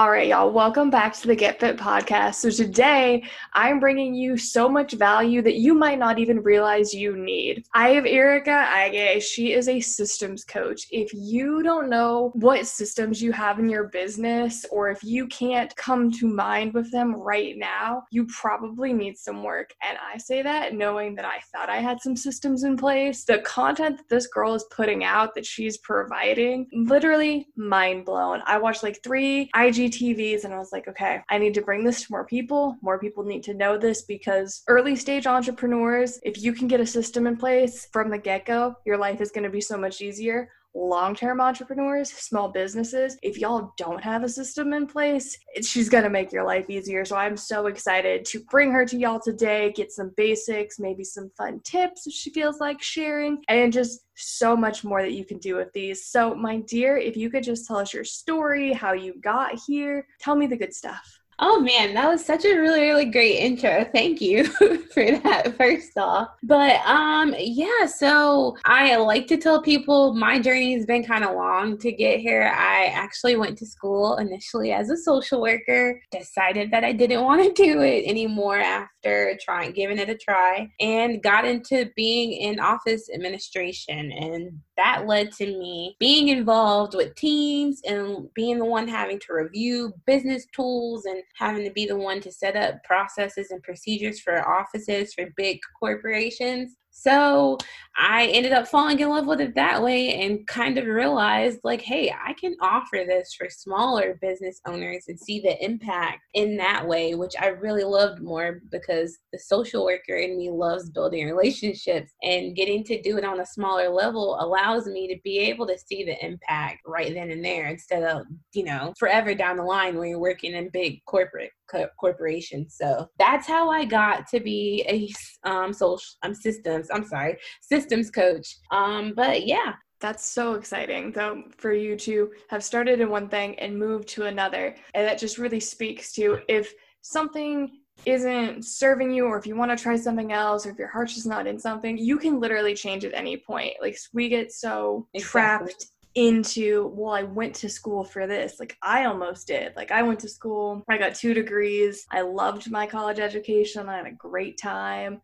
All right, y'all, welcome back to the Get Fit podcast. So, today I'm bringing you so much value that you might not even realize you need. I have Ericka Ige. She is a systems coach. If you don't know what systems you have in your business, or if you can't come to mind with them right now, you probably need some work. And I say that knowing that I thought I had some systems in place. The content that this girl is putting out, that she's providing, literally mind blown. I watched like three IG IGTVs and I was like, okay, I need to bring this to more people. More people need to know this because early stage entrepreneurs, if you can get a system in place from the get go, your life is going to be so much easier long term entrepreneurs, small businesses, if y'all don't have a system in place, she's going to make your life easier. So I'm so excited to bring her to y'all today, get some basics, maybe some fun tips if she feels like sharing, and just so much more that you can do with these. So, my dear, if you could just tell us your story, how you got here, tell me the good stuff. Oh man, that was such a really, really great intro. Thank you for that first off. But um yeah, so I like to tell people my journey has been kind of long to get here. I actually went to school initially as a social worker, decided that I didn't want to do it anymore after trying giving it a try, and got into being in office administration and that led to me being involved with teams and being the one having to review business tools and having to be the one to set up processes and procedures for offices for big corporations. So I ended up falling in love with it that way and kind of realized, like, hey, I can offer this for smaller business owners and see the impact in that way, which I really loved more because the social worker in me loves building relationships and getting to do it on a smaller level allows me to be able to see the impact right then and there instead of, you know, forever down the line when you're working in big corporate co- corporations. So that's how I got to be a um, social um, systems. I'm sorry, systems coach. Um, but yeah, that's so exciting, though, for you to have started in one thing and moved to another. And that just really speaks to if something isn't serving you, or if you want to try something else, or if your heart's just not in something, you can literally change at any point. Like, we get so exactly. trapped into well i went to school for this. Like i almost did. Like i went to school i got two degrees. I loved my college education. I had a great time.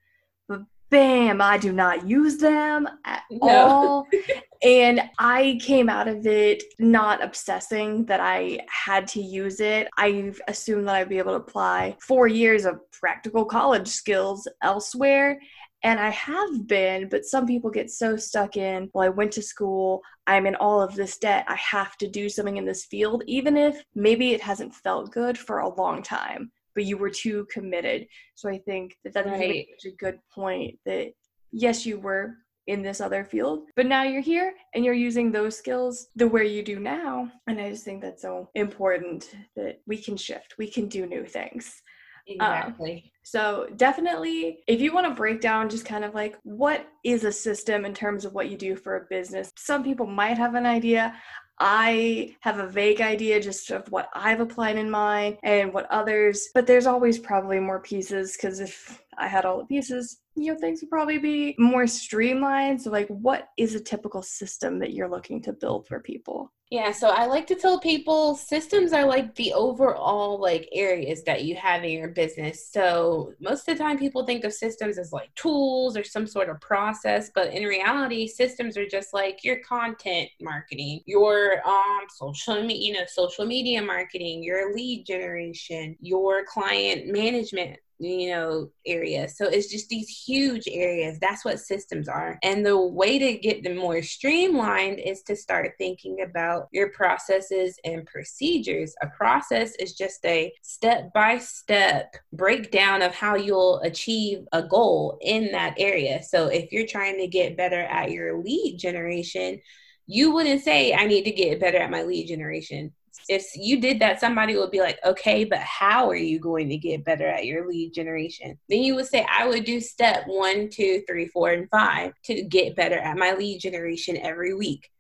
But bam i do not use them at no. all. And i came out of it not obsessing that i had to use it. I assumed that i'd be able to apply four years of practical college skills elsewhere. And I have been, but some people get so stuck in, well, I went to school, I'm in all of this debt, I have to do something in this field, even if maybe it hasn't felt good for a long time, but you were too committed. So I think that that's right. such a good point that yes, you were in this other field, but now you're here and you're using those skills the way you do now. And I just think that's so important that we can shift, we can do new things. Exactly. Um, so definitely, if you want to break down just kind of like what is a system in terms of what you do for a business, some people might have an idea. I have a vague idea just of what I've applied in mine and what others, but there's always probably more pieces because if I had all the pieces, you know, things would probably be more streamlined. So, like, what is a typical system that you're looking to build for people? Yeah, so I like to tell people systems are like the overall like areas that you have in your business. So most of the time people think of systems as like tools or some sort of process, but in reality systems are just like your content marketing, your um social media, you know, social media marketing, your lead generation, your client management you know area so it's just these huge areas. That's what systems are. And the way to get them more streamlined is to start thinking about your processes and procedures. A process is just a step by step breakdown of how you'll achieve a goal in that area. So if you're trying to get better at your lead generation you wouldn't say i need to get better at my lead generation if you did that, somebody would be like, okay, but how are you going to get better at your lead generation? Then you would say, I would do step one, two, three, four, and five to get better at my lead generation every week.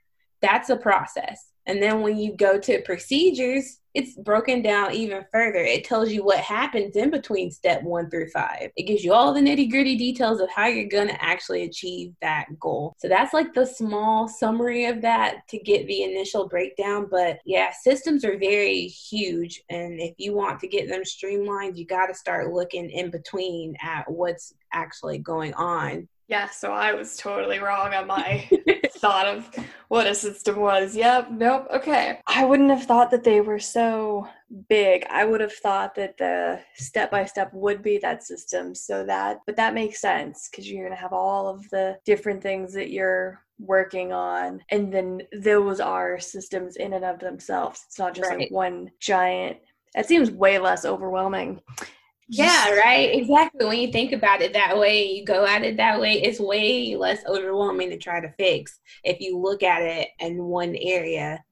That's a process. And then when you go to procedures, it's broken down even further. It tells you what happens in between step one through five. It gives you all the nitty gritty details of how you're going to actually achieve that goal. So that's like the small summary of that to get the initial breakdown. But yeah, systems are very huge. And if you want to get them streamlined, you got to start looking in between at what's actually going on yeah, so I was totally wrong on my thought of what a system was. Yep, nope, okay. I wouldn't have thought that they were so big. I would have thought that the step by step would be that system so that, but that makes sense because you're going to have all of the different things that you're working on and then those are systems in and of themselves. It's not just right. like one giant. It seems way less overwhelming yeah, right. Exactly. When you think about it that way, you go at it that way, it's way less overwhelming to try to fix if you look at it in one area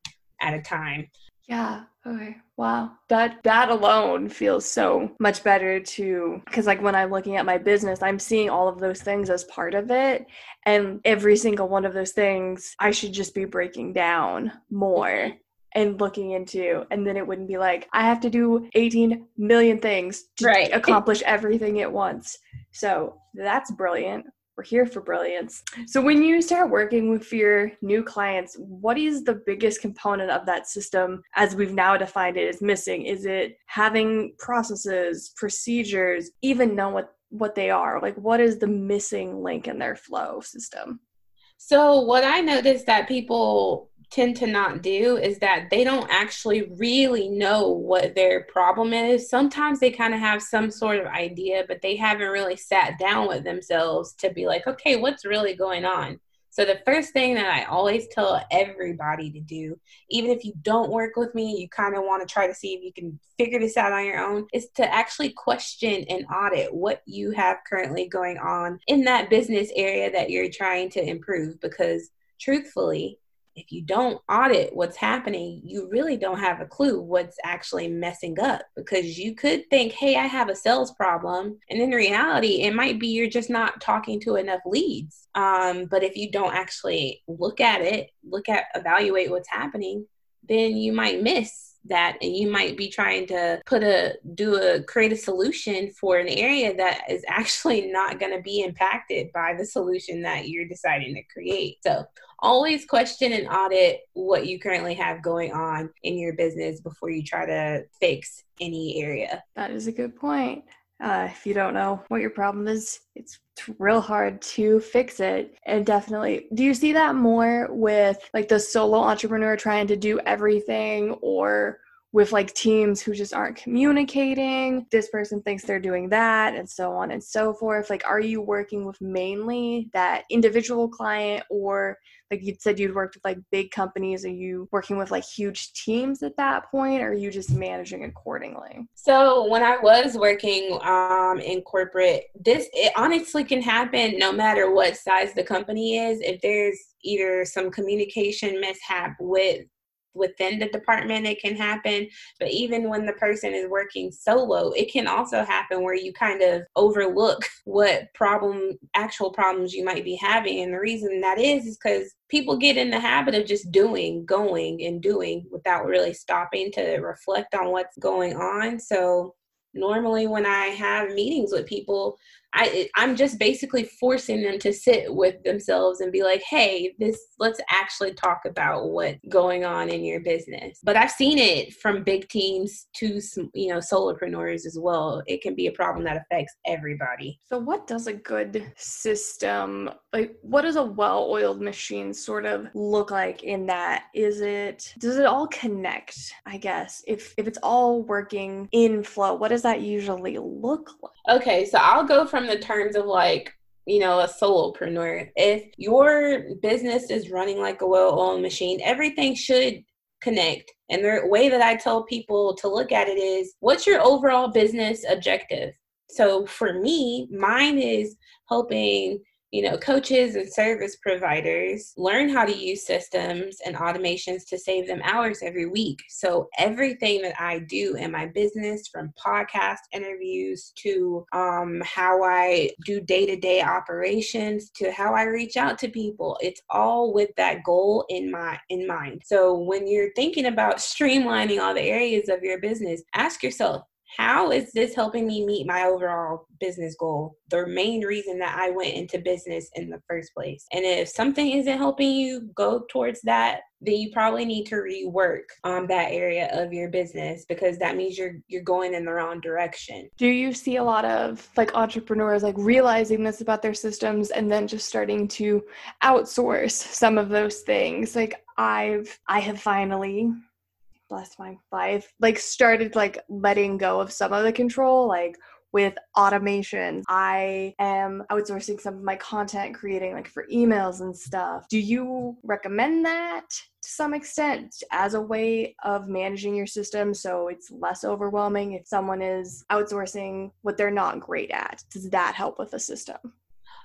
at a time. Yeah. Okay. Wow. That that alone feels so much better to cuz like when I'm looking at my business, I'm seeing all of those things as part of it and every single one of those things I should just be breaking down more mm-hmm and looking into and then it wouldn't be like i have to do 18 million things to right. accomplish everything at once so that's brilliant we're here for brilliance. So, when you start working with your new clients, what is the biggest component of that system as we've now defined it is missing? Is it having processes, procedures, even know what, what they are? Like, what is the missing link in their flow system? So, what I noticed that people tend to not do is that they don't actually really know what their problem is. Sometimes they kind of have some sort of idea, but they haven't really sat down with themselves to be like, okay, what's really going on? So, the first thing that I always tell everybody to do, even if you don't work with me, you kind of want to try to see if you can figure this out on your own, is to actually question and audit what you have currently going on in that business area that you're trying to improve. Because truthfully, if you don't audit what's happening, you really don't have a clue what's actually messing up because you could think, hey, I have a sales problem. And in reality, it might be you're just not talking to enough leads. Um, but if you don't actually look at it, look at, evaluate what's happening, then you might miss that and you might be trying to put a do a create a solution for an area that is actually not going to be impacted by the solution that you're deciding to create. So always question and audit what you currently have going on in your business before you try to fix any area. That is a good point uh, if you don't know what your problem is, it's real hard to fix it. And definitely, do you see that more with like the solo entrepreneur trying to do everything or with like teams who just aren't communicating? This person thinks they're doing that, and so on and so forth. Like, are you working with mainly that individual client or like you said you'd worked with like big companies are you working with like huge teams at that point or are you just managing accordingly so when i was working um, in corporate this it honestly can happen no matter what size the company is if there's either some communication mishap with within the department it can happen. But even when the person is working solo it can also happen where you kind of overlook what problem actual problems you might be having. And the reason that is is because people get in the habit of just doing going and doing without really stopping to reflect on what's going on. So normally when i have meetings with people I I'm just basically forcing them to sit with themselves and be like, "Hey, this let's actually talk about what's going on in your business." But I've seen it from big teams to you know solopreneurs as well. It can be a problem that affects everybody. So, what does a good system like? What does a well-oiled machine sort of look like in that? Is it does it all connect? I guess if if it's all working in flow, what does that usually look like? Okay, so I'll go from from the terms of like you know, a solopreneur. If your business is running like a well oiled machine, everything should connect. And the way that I tell people to look at it is what's your overall business objective? So for me, mine is helping, you know, coaches and service providers learn how to use systems and automations to save them hours every week. So everything that I do in my business, from podcast interviews to um, how I do day to day operations to how I reach out to people, it's all with that goal in my in mind. So when you're thinking about streamlining all the areas of your business, ask yourself, how is this helping me meet my overall business goal? The main reason that I went into business in the first place. And if something isn't helping you go towards that, then you probably need to rework on that area of your business because that means you're you're going in the wrong direction. Do you see a lot of like entrepreneurs like realizing this about their systems and then just starting to outsource some of those things? Like I've I have finally bless my life like started like letting go of some of the control like with automation. I am outsourcing some of my content creating like for emails and stuff. Do you recommend that to some extent as a way of managing your system so it's less overwhelming if someone is outsourcing what they're not great at? Does that help with the system?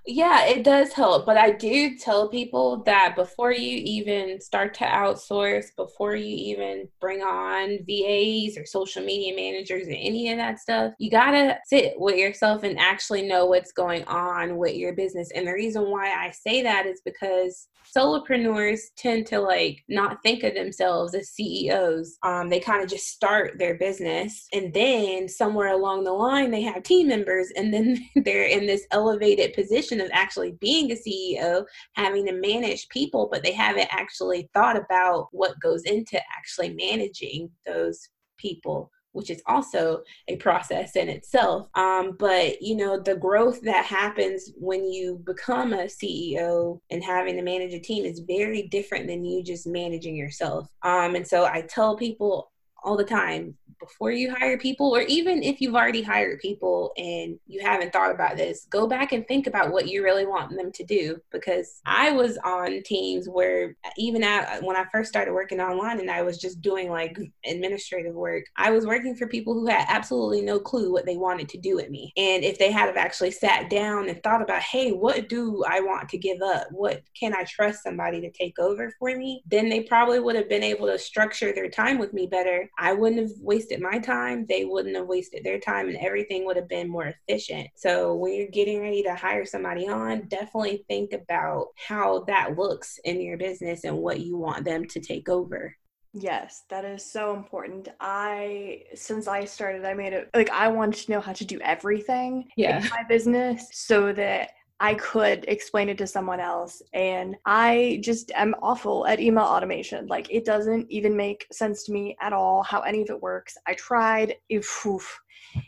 Yeah, it does help. But I do tell people that before you even start to outsource, before you even bring on VAs or social media managers or any of that stuff, you got to sit with yourself and actually know what's going on with your business. And the reason why I say that is because solopreneurs tend to like not think of themselves as CEOs. Um, they kind of just start their business and then somewhere along the line they have team members and then they're in this elevated position of actually being a CEO, having to manage people, but they haven't actually thought about what goes into actually managing those people which is also a process in itself. Um, but you know, the growth that happens when you become a CEO and having to manage a team is very different than you just managing yourself. Um, and so I tell people all the time before you hire people, or even if you've already hired people and you haven't thought about this, go back and think about what you really want them to do. Because I was on teams where, even at, when I first started working online and I was just doing like administrative work, I was working for people who had absolutely no clue what they wanted to do with me. And if they had have actually sat down and thought about, hey, what do I want to give up? What can I trust somebody to take over for me? Then they probably would have been able to structure their time with me better. I wouldn't have wasted my time, they wouldn't have wasted their time and everything would have been more efficient. So when you're getting ready to hire somebody on, definitely think about how that looks in your business and what you want them to take over. Yes, that is so important. I since I started, I made it like I wanted to know how to do everything yeah. in my business so that I could explain it to someone else. And I just am awful at email automation. Like, it doesn't even make sense to me at all how any of it works. I tried, it, oof,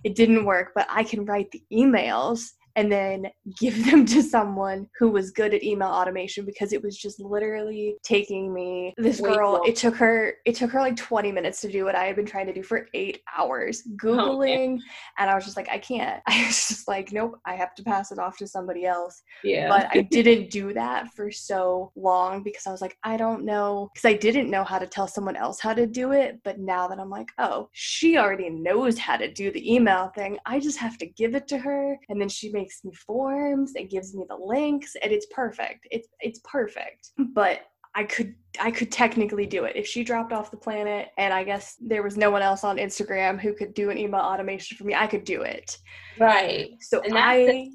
it didn't work, but I can write the emails and then give them to someone who was good at email automation because it was just literally taking me this girl it took her it took her like 20 minutes to do what i had been trying to do for eight hours googling oh, and i was just like i can't. I was just like nope i have to pass it off to somebody else. Yeah. But i didn't do that for so long because i was like i don't know because i didn't know how to tell someone else how to do it but now that i'm like oh she already knows how to do the email thing i just have to give it to her and then she makes me forms it gives me the links and it's perfect. It's it's perfect. But I could I could technically do it if she dropped off the planet and I guess there was no one else on Instagram who could do an email automation for me. I could do it. Right. So I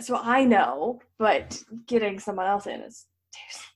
so I know, but getting someone else in is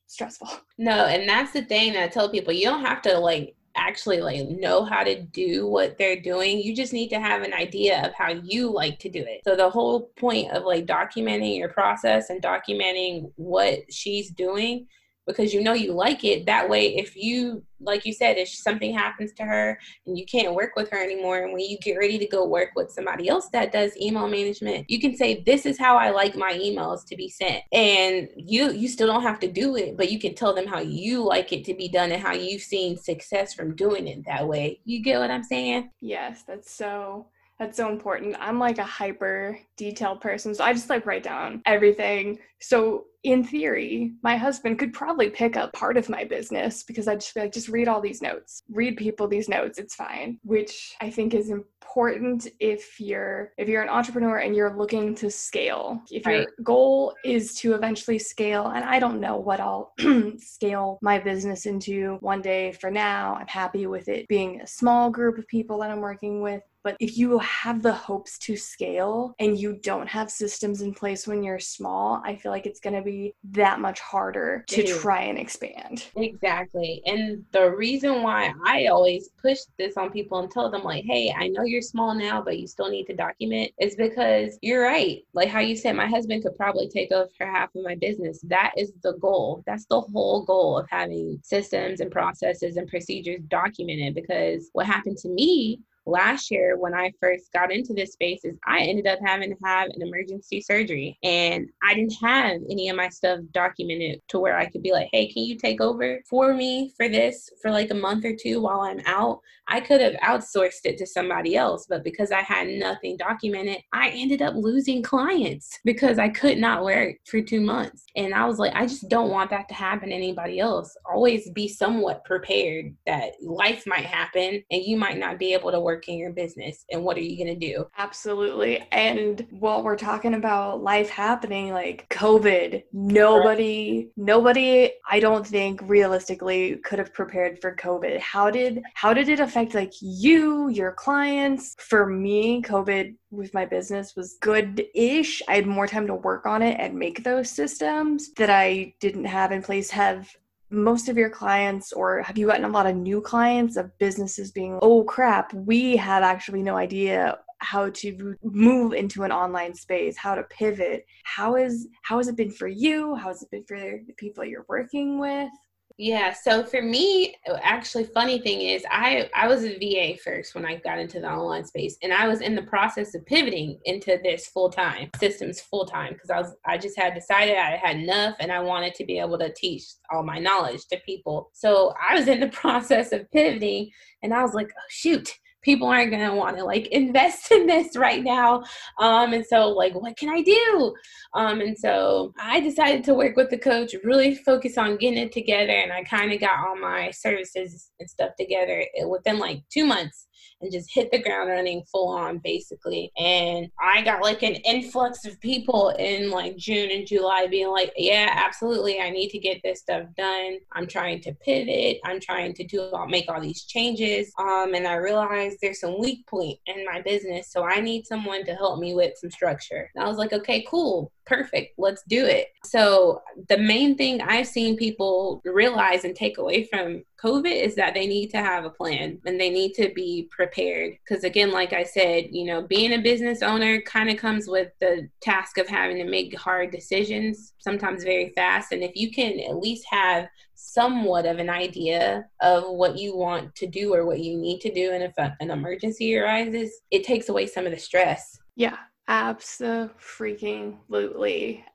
stressful. No, and that's the thing that I tell people you don't have to like actually like know how to do what they're doing you just need to have an idea of how you like to do it. So the whole point of like documenting your process and documenting what she's doing because you know you like it. That way, if you, like you said, if something happens to her and you can't work with her anymore, and when you get ready to go work with somebody else that does email management, you can say, "This is how I like my emails to be sent," and you you still don't have to do it, but you can tell them how you like it to be done and how you've seen success from doing it that way. You get what I'm saying? Yes, that's so That's so important. I'm like a hyper detailed person, so I just like write down everything. So in theory, my husband could probably pick up part of my business because I'd just be like, just read all these notes, read people these notes, it's fine. Which I think is important if you're if you're an entrepreneur and you're looking to scale. If right. your goal is to eventually scale, and I don't know what I'll scale my business into one day for now. I'm happy with it being a small group of people that I'm working with but if you have the hopes to scale and you don't have systems in place when you're small, I feel like it's going to be that much harder to try and expand. Exactly. And the reason why I always push this on people and tell them, like, hey, I know you're small now, but you still need to document is because you're right. Like how you said, my husband could probably take over half of my business. That is the goal. That's the whole goal of having systems and processes and procedures documented because what happened to me last year when I first got into this space is I ended up having to have an emergency surgery and I didn't have any of my stuff documented to where I could be like, hey, can you take over for me for this for like a month or two while I'm out? I could have outsourced it to somebody else, but because I had nothing documented, I ended up losing clients because I could not work for two months. And I was like, I just don't want that to happen to anybody else. Always be somewhat prepared that life might happen and you might not be able to work in your business and what are you going to do? Absolutely. And while we're talking about life happening like covid nobody nobody i don't think realistically could have prepared for covid. How did how did it affect like you your clients? For me covid with my business was good-ish. I had more time to work on it and make those systems that I didn't have in place have most of your clients or have you gotten a lot of new clients of businesses being oh crap we have actually no idea how to move into an online space how to pivot how is how has it been for you? How has it been for the people you're working with yeah. So for me, actually, funny thing is, I I was a VA first when I got into the online space, and I was in the process of pivoting into this full time systems full time because I was I just had decided I had enough, and I wanted to be able to teach all my knowledge to people. So I was in the process of pivoting, and I was like, oh shoot people aren't going to want to like invest in this right now um and so like what can i do? Um and so i decided to work with the coach really focus on getting it together and i kind of got all my services and stuff together within like two months and just hit the ground running full on basically. And I got like an influx of people in like June and July being like, yeah, absolutely, I need to get this stuff done. I'm trying to pivot. I'm trying to do all make all these changes. Um, and I realized there's some weak point in my business, so I need someone to help me with some structure. And I was like, okay, cool perfect let's do it so the main thing i've seen people realize and take away from covid is that they need to have a plan and they need to be prepared. Because again like i said you know being a business owner kind of comes with the task of having to make hard decisions sometimes very fast. And if you can at least have somewhat of an idea of what you want to do or what you need to do and if an emergency arises it takes away some of the stress. Yeah Absolutely.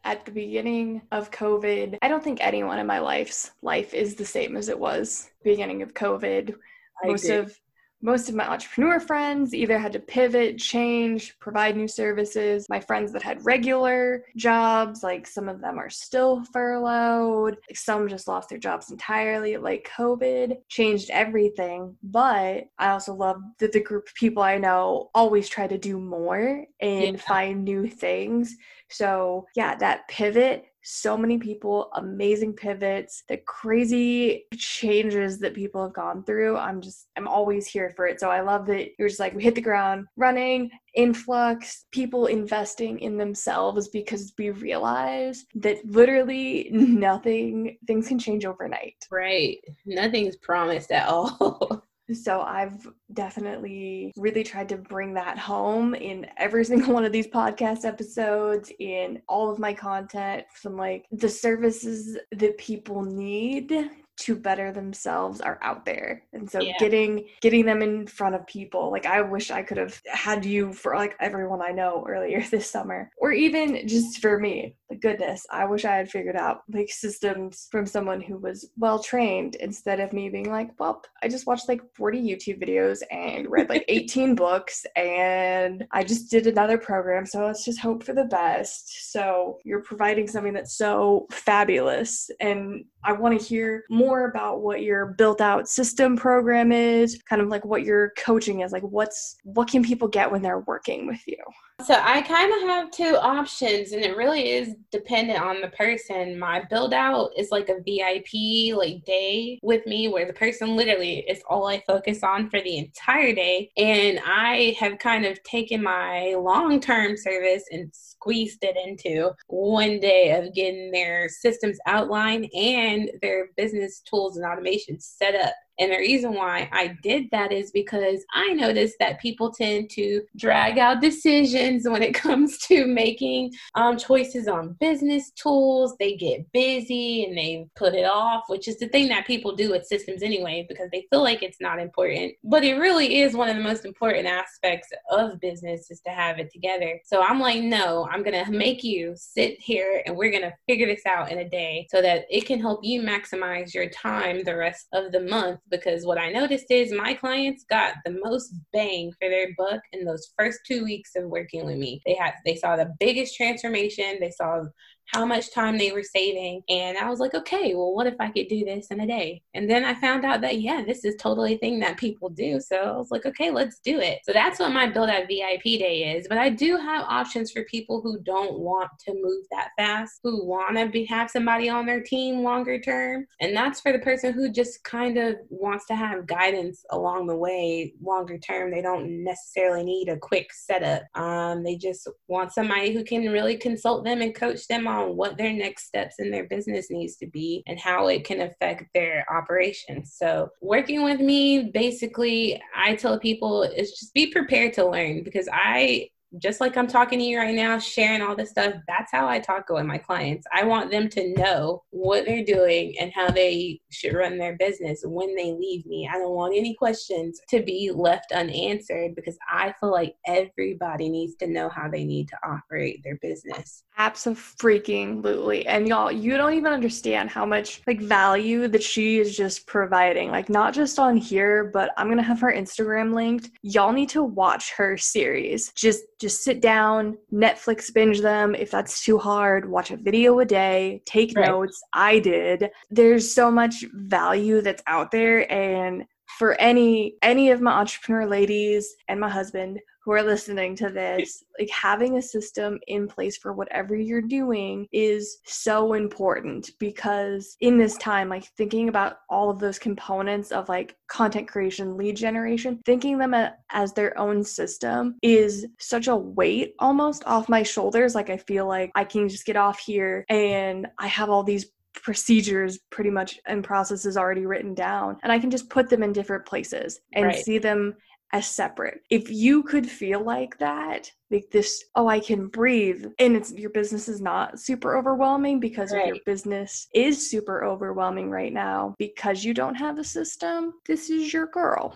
At the beginning of COVID, I don't think anyone in my life's life is the same as it was beginning of COVID. I Most agree. of most of my entrepreneur friends either had to pivot, change, provide new services. My friends that had regular jobs, like some of them are still furloughed, some just lost their jobs entirely. Like COVID changed everything. But I also love that the group of people I know always try to do more and yeah. find new things. So, yeah, that pivot so many people, amazing pivots, the crazy changes that people have gone through. I'm just, I'm always here for it. So I love that you're just like, we hit the ground running, influx, people investing in themselves because we realize that literally nothing, things can change overnight. Right. Nothing's promised at all. So I've definitely really tried to bring that home in every single one of these podcast episodes, in all of my content, from like the services that people need to better themselves are out there. And so Yeah. getting getting them in front of people like i wish i could have had you for like everyone i know earlier this summer. Or even just for me like goodness i wish i had figured out like systems from someone who was well trained instead of me being like well i just watched like 40 youtube videos and read like 18 books and i just did another program so let's just hope for the best. So you're providing something that's so fabulous and i want to hear more about what your built out system program is kind of like what your coaching is like what's what can people get when they're working with you So I kind of have two options, and it really is dependent on the person. My build out is like a VIP like day with me, where the person literally is all I focus on for the entire day. And I have kind of taken my long term service and squeezed it into one day of getting their systems outlined and their business tools and automation set up. And the reason why I did that is because I noticed that people tend to drag out decisions when it comes to making um, choices on business tools. They get busy and they put it off, which is the thing that people do with systems anyway, because they feel like it's not important. But it really is one of the most important aspects of business is to have it together. So I'm like, no, I'm going to make you sit here and we're going to figure this out in a day so that it can help you maximize your time the rest of the month because what I noticed is my clients got the most bang for their buck in those first two weeks of working with me. They had they saw the biggest transformation. They saw how much time they were saving. And I was like, okay, well, what if I could do this in a day? And then I found out that, yeah, this is totally a thing that people do. So I was like, okay, let's do it. So that's what my Build Out VIP day is. But I do have options for people who don't want to move that fast, who want to have somebody on their team longer term. And that's for the person who just kind of wants to have guidance along the way longer term. They don't necessarily need a quick setup. Um, they just want somebody who can really consult them and coach them on what their next steps in their business needs to be and how it can affect their operations. So, working with me, basically, I tell people is just be prepared to learn because I just like I'm talking to you right now, sharing all this stuff, that's how I talk with my clients. I want them to know what they're doing and how they should run their business when they leave me. I don't want any questions to be left unanswered because I feel like everybody needs to know how they need to operate their business. Absolutely. And y'all, you don't even understand how much like value that she is just providing. Like not just on here, but I'm going to have her Instagram linked. Y'all need to watch her series. Just just sit down, Netflix binge them if that's too hard, watch a video a day, take Right. notes. I did. There's so much value that's out there and for any any of my entrepreneur ladies and my husband who are listening to this, like having a system in place for whatever you're doing is so important because in this time, like thinking about all of those components of like content creation, lead generation, thinking them as their own system is such a weight almost off my shoulders. Like I feel like I can just get off here and I have all these procedures pretty much and processes already written down and I can just put them in different places and Right. see them as separate. If you could feel like that, like this, oh, I can breathe, and it's your business is not super overwhelming because if your business is super overwhelming right now because you don't have a system, this is your girl.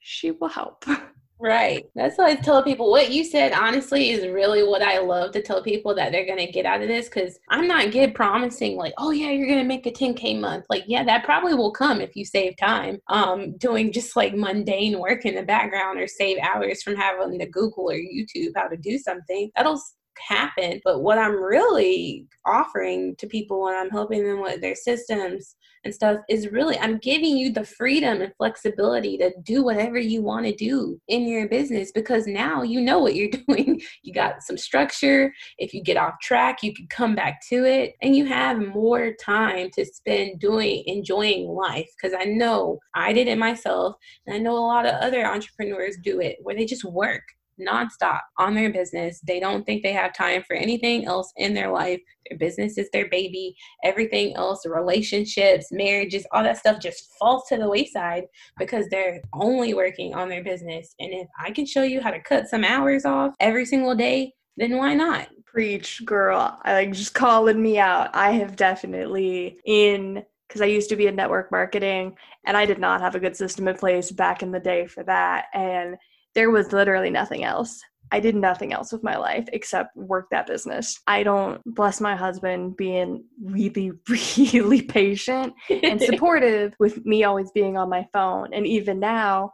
She will help. Right. That's what I tell people. What you said, honestly, is really what I love to tell people that they're going to get out of this because I'm not good promising, like, oh, yeah, you're going to make a 10K month. Like, yeah, that probably will come if you save time um, doing just like mundane work in the background or save hours from having to Google or YouTube how to do something. That'll happen. But what I'm really offering to people when I'm helping them with their systems and stuff is really I'm giving you the freedom and flexibility to do whatever you want to do in your business because now you know what you're doing. You got some structure. If you get off track, you can come back to it and you have more time to spend doing enjoying life because I know I did it myself and I know a lot of other entrepreneurs do it where they just work nonstop on their business. They don't think they have time for anything else in their life. Their business is their baby. Everything else, relationships, marriages, all that stuff just falls to the wayside because they're only working on their business. And if I can show you how to cut some hours off every single day, then why not? Preach, girl. I like just calling me out. I have definitely in because I used to be in network marketing and I did not have a good system in place back in the day for that. And there was literally nothing else. I did nothing else with my life except work that business. I don't bless my husband being really, really patient and supportive with me always being on my phone. And even now,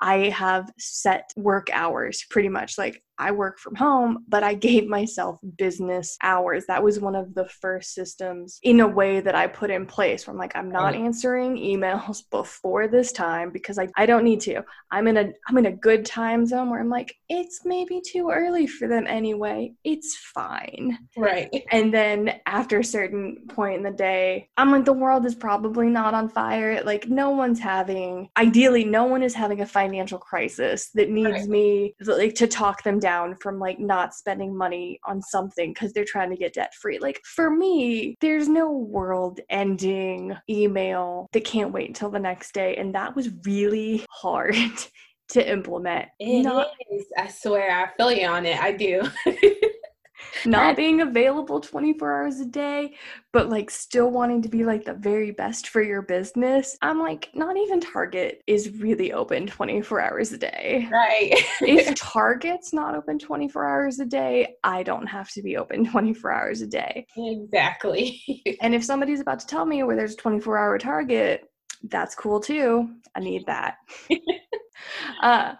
I have set work hours pretty much. Like I work from home, but I gave myself business hours. That was one of the first systems in a way that I put in place where I'm like, I'm not answering emails before this time because I, I don't need to. I'm in a I'm in a good time zone where I'm like, it's maybe too early for them anyway. It's fine. Right. And then after a certain point in the day, I'm like, the world is probably not on fire. Like no one's having ideally no one is having a financial crisis that needs right. me like to talk them down from like not spending money on something because they're trying to get debt free. Like for me, there's no world ending email that can't wait until the next day. And that was really hard to implement. It not- is. I swear, I feel you on it. I do. not being available 24 hours a day, but like still wanting to be like the very best for your business. I'm like, not even Target is really open 24 hours a day. Right. if Target's not open 24 hours a day, I don't have to be open 24 hours a day. Exactly. and if somebody's about to tell me where there's a 24 hour Target, that's cool too. I need that. uh,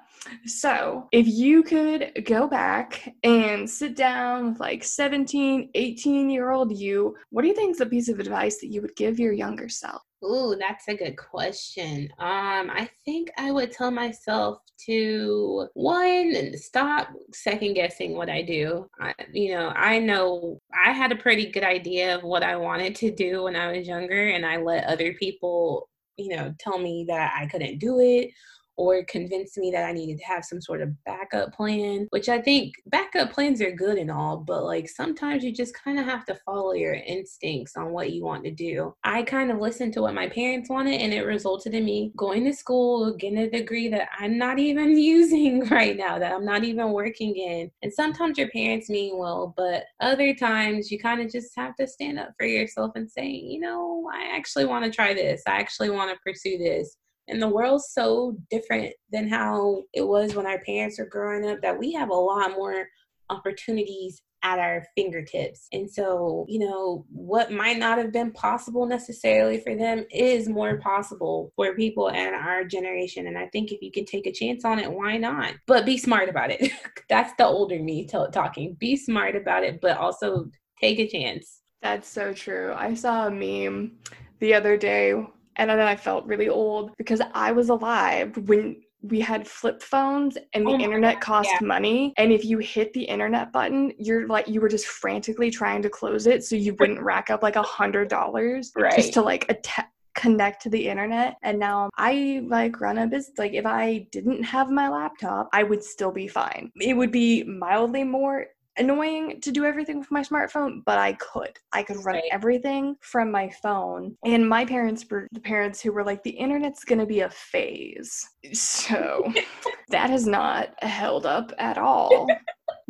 so, if you could go back and sit down with like 17, 18 year old you, what do you think is a piece of advice that you would give your younger self? Ooh, that's a good question. Um, I think I would tell myself to one, stop second guessing what I do. I, you know, I know I had a pretty good idea of what I wanted to do when I was younger, and I let other people, you know, tell me that I couldn't do it or convinced me that I needed to have some sort of backup plan, which I think backup plans are good and all, but like sometimes you just kind of have to follow your instincts on what you want to do. I kind of listened to what my parents wanted and it resulted in me going to school, getting a degree that I'm not even using right now, that I'm not even working in. And sometimes your parents mean well, but other times you kind of just have to stand up for yourself and say, you know, I actually want to try this. I actually want to pursue this and the world's so different than how it was when our parents were growing up that we have a lot more opportunities at our fingertips. And so, you know, what might not have been possible necessarily for them is more possible for people in our generation. And I think if you can take a chance on it, why not? But be smart about it. That's the older me t- talking. Be smart about it, but also take a chance. That's so true. I saw a meme the other day and then I felt really old because I was alive when we had flip phones and the oh internet God, cost yeah. money and if you hit the internet button you're like you were just frantically trying to close it so you wouldn't rack up like a hundred dollars right. just to like att- connect to the internet and now i like run a business like if i didn't have my laptop i would still be fine it would be mildly more annoying to do everything with my smartphone, but I could. I could run right. everything from my phone. And my parents were the parents who were like, the internet's going to be a phase. So that has not held up at all.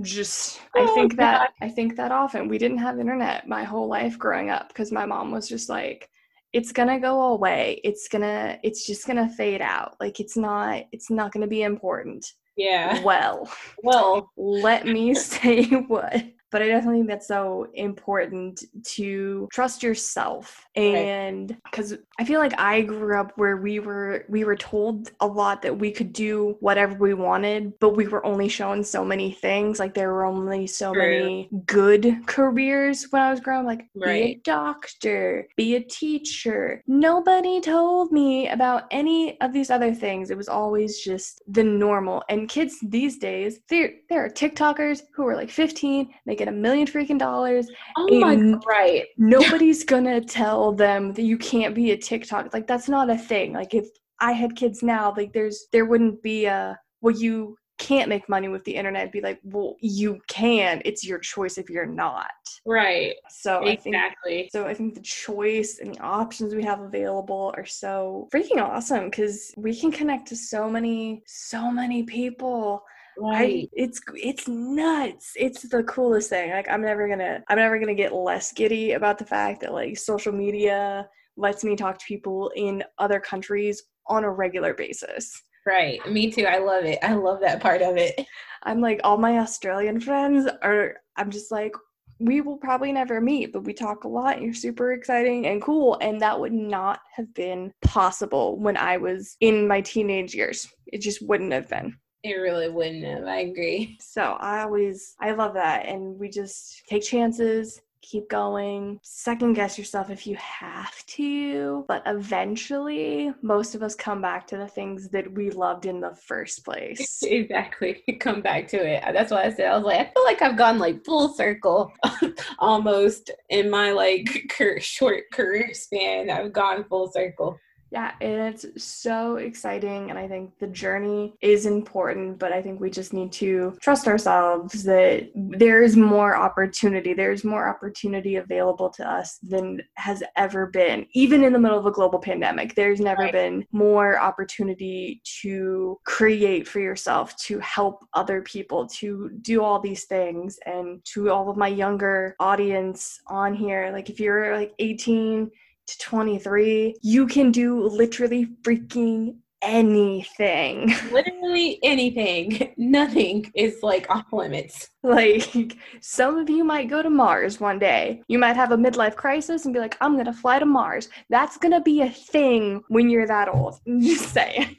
Just, oh, I think God. that, I think that often. We didn't have internet my whole life growing up because my mom was just like, it's gonna go away it's gonna it's just gonna fade out like it's not it's not gonna be important yeah. Well, well, let me say what but I definitely think that's so important to trust yourself. And because right. I feel like I grew up where we were we were told a lot that we could do whatever we wanted, but we were only shown so many things. Like there were only so True. many good careers when I was growing up, like right. be a doctor, be a teacher. Nobody told me about any of these other things. It was always just the normal. And kids these days, there there are TikTokers who are like 15, they get get a million freaking dollars. Oh my god, right. Nobody's gonna tell them that you can't be a TikTok. Like that's not a thing. Like if I had kids now, like there's there wouldn't be a well you can't make money with the internet be like well you can it's your choice if you're not right so exactly I think, so i think the choice and the options we have available are so freaking awesome because we can connect to so many so many people Right. I, it's it's nuts. It's the coolest thing. Like I'm never gonna I'm never gonna get less giddy about the fact that like social media lets me talk to people in other countries on a regular basis. Right. Me too. I love it. I love that part of it. I'm like, all my Australian friends are, I'm just like, we will probably never meet, but we talk a lot. You're super exciting and cool. And that would not have been possible when I was in my teenage years. It just wouldn't have been. It really wouldn't have. I agree. So I always, I love that. And we just take chances, keep going, second guess yourself if you have to, but eventually, most of us come back to the things that we loved in the first place. exactly. Come back to it. That's why I said. I was like, I feel like I've gone like full circle almost in my like short career span. I've gone full circle. Yeah, it's so exciting. And I think the journey is important, but I think we just need to trust ourselves that there is more opportunity. There's more opportunity available to us than has ever been. Even in the middle of a global pandemic, there's never right. been more opportunity to create for yourself, to help other people, to do all these things. And to all of my younger audience on here, like if you're like 18, to 23, you can do literally freaking anything. Literally anything. Nothing is like off limits. Like, some of you might go to Mars one day. You might have a midlife crisis and be like, I'm going to fly to Mars. That's going to be a thing when you're that old. I'm just saying.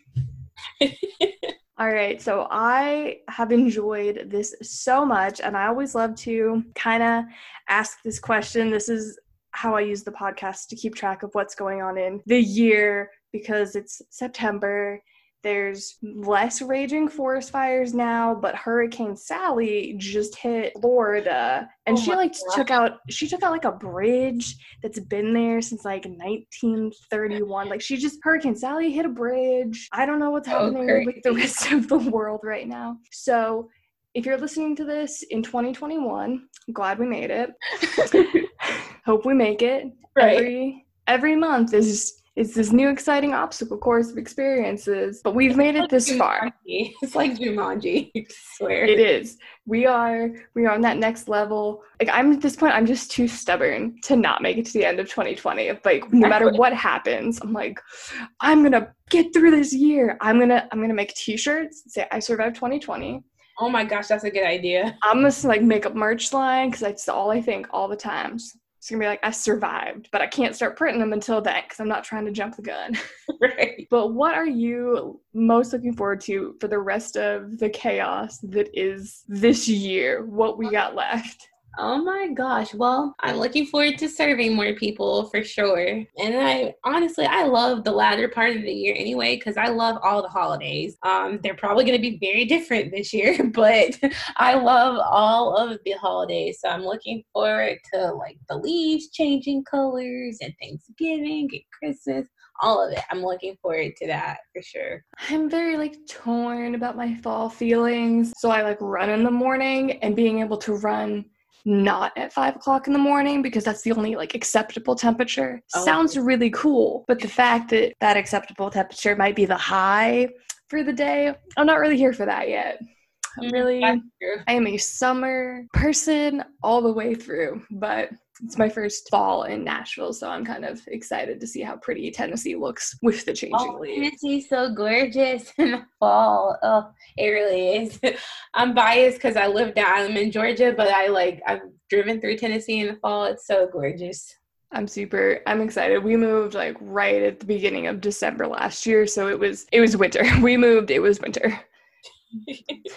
All right, so I have enjoyed this so much, and I always love to kind of ask this question. This is how I use the podcast to keep track of what's going on in the year because it's September. There's less raging forest fires now, but Hurricane Sally just hit Florida and oh she like God. took out she took out like a bridge that's been there since like 1931. Like she just Hurricane Sally hit a bridge. I don't know what's oh, happening oh, with the rest of the world right now. So if you're listening to this in 2021, I'm glad we made it. Hope we make it. Right. Every every month is is this new exciting obstacle course of experiences. But we've made it this far. It's like Jumanji. I swear. It is. We are we are on that next level. Like I'm at this point, I'm just too stubborn to not make it to the end of 2020. Like no matter what happens, I'm like, I'm gonna get through this year. I'm gonna I'm gonna make t-shirts, say I survived 2020. Oh my gosh, that's a good idea. I'm gonna like make a merch line because that's all I think all the times. It's gonna be like I survived, but I can't start printing them until then because I'm not trying to jump the gun. right. But what are you most looking forward to for the rest of the chaos that is this year? What we uh, got left? Oh my gosh. Well, I'm looking forward to serving more people for sure. And I honestly, I love the latter part of the year anyway, because I love all the holidays. Um, they're probably going to be very different this year, but I love all of the holidays. So I'm looking forward to like the leaves changing colors and Thanksgiving and Christmas all of it. I'm looking forward to that for sure. I'm very like torn about my fall feelings. So I like run in the morning and being able to run not at five o'clock in the morning because that's the only like acceptable temperature oh. sounds really cool. But the fact that that acceptable temperature might be the high for the day, I'm not really here for that yet. I'm mm, really, I am a summer person all the way through, but it's my first fall in Nashville, so I'm kind of excited to see how pretty Tennessee looks with the changing oh, leaves. Tennessee's so gorgeous in the fall. Oh, it really is. I'm biased because I live down. I'm in Georgia, but I like I've driven through Tennessee in the fall. It's so gorgeous. I'm super I'm excited. We moved like right at the beginning of December last year, so it was it was winter. We moved, it was winter.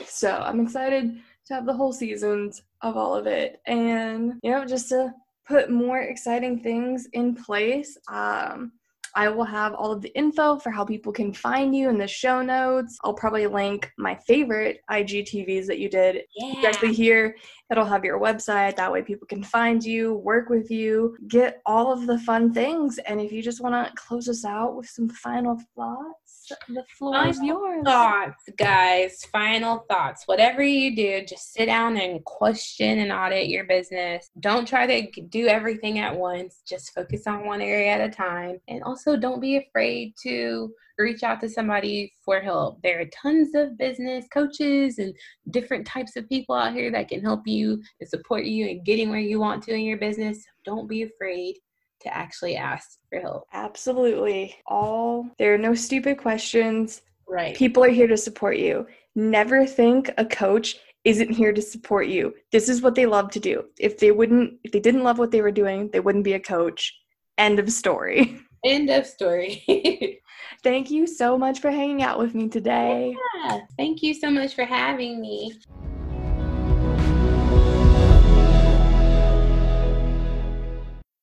so I'm excited to have the whole seasons of all of it and you know just to put more exciting things in place. Um, I will have all of the info for how people can find you in the show notes. I'll probably link my favorite IGTVs that you did yeah. directly here. It'll have your website. That way people can find you, work with you, get all of the fun things. And if you just want to close us out with some final thoughts, the floor final is yours. Thoughts, guys. Final thoughts. Whatever you do, just sit down and question and audit your business. Don't try to do everything at once. Just focus on one area at a time. And also, don't be afraid to reach out to somebody for help. There are tons of business coaches and different types of people out here that can help you and support you in getting where you want to in your business. Don't be afraid to actually ask for help. Absolutely. All there are no stupid questions. Right. People are here to support you. Never think a coach isn't here to support you. This is what they love to do. If they wouldn't if they didn't love what they were doing, they wouldn't be a coach. End of story. End of story. Thank you so much for hanging out with me today. Yeah, thank you so much for having me.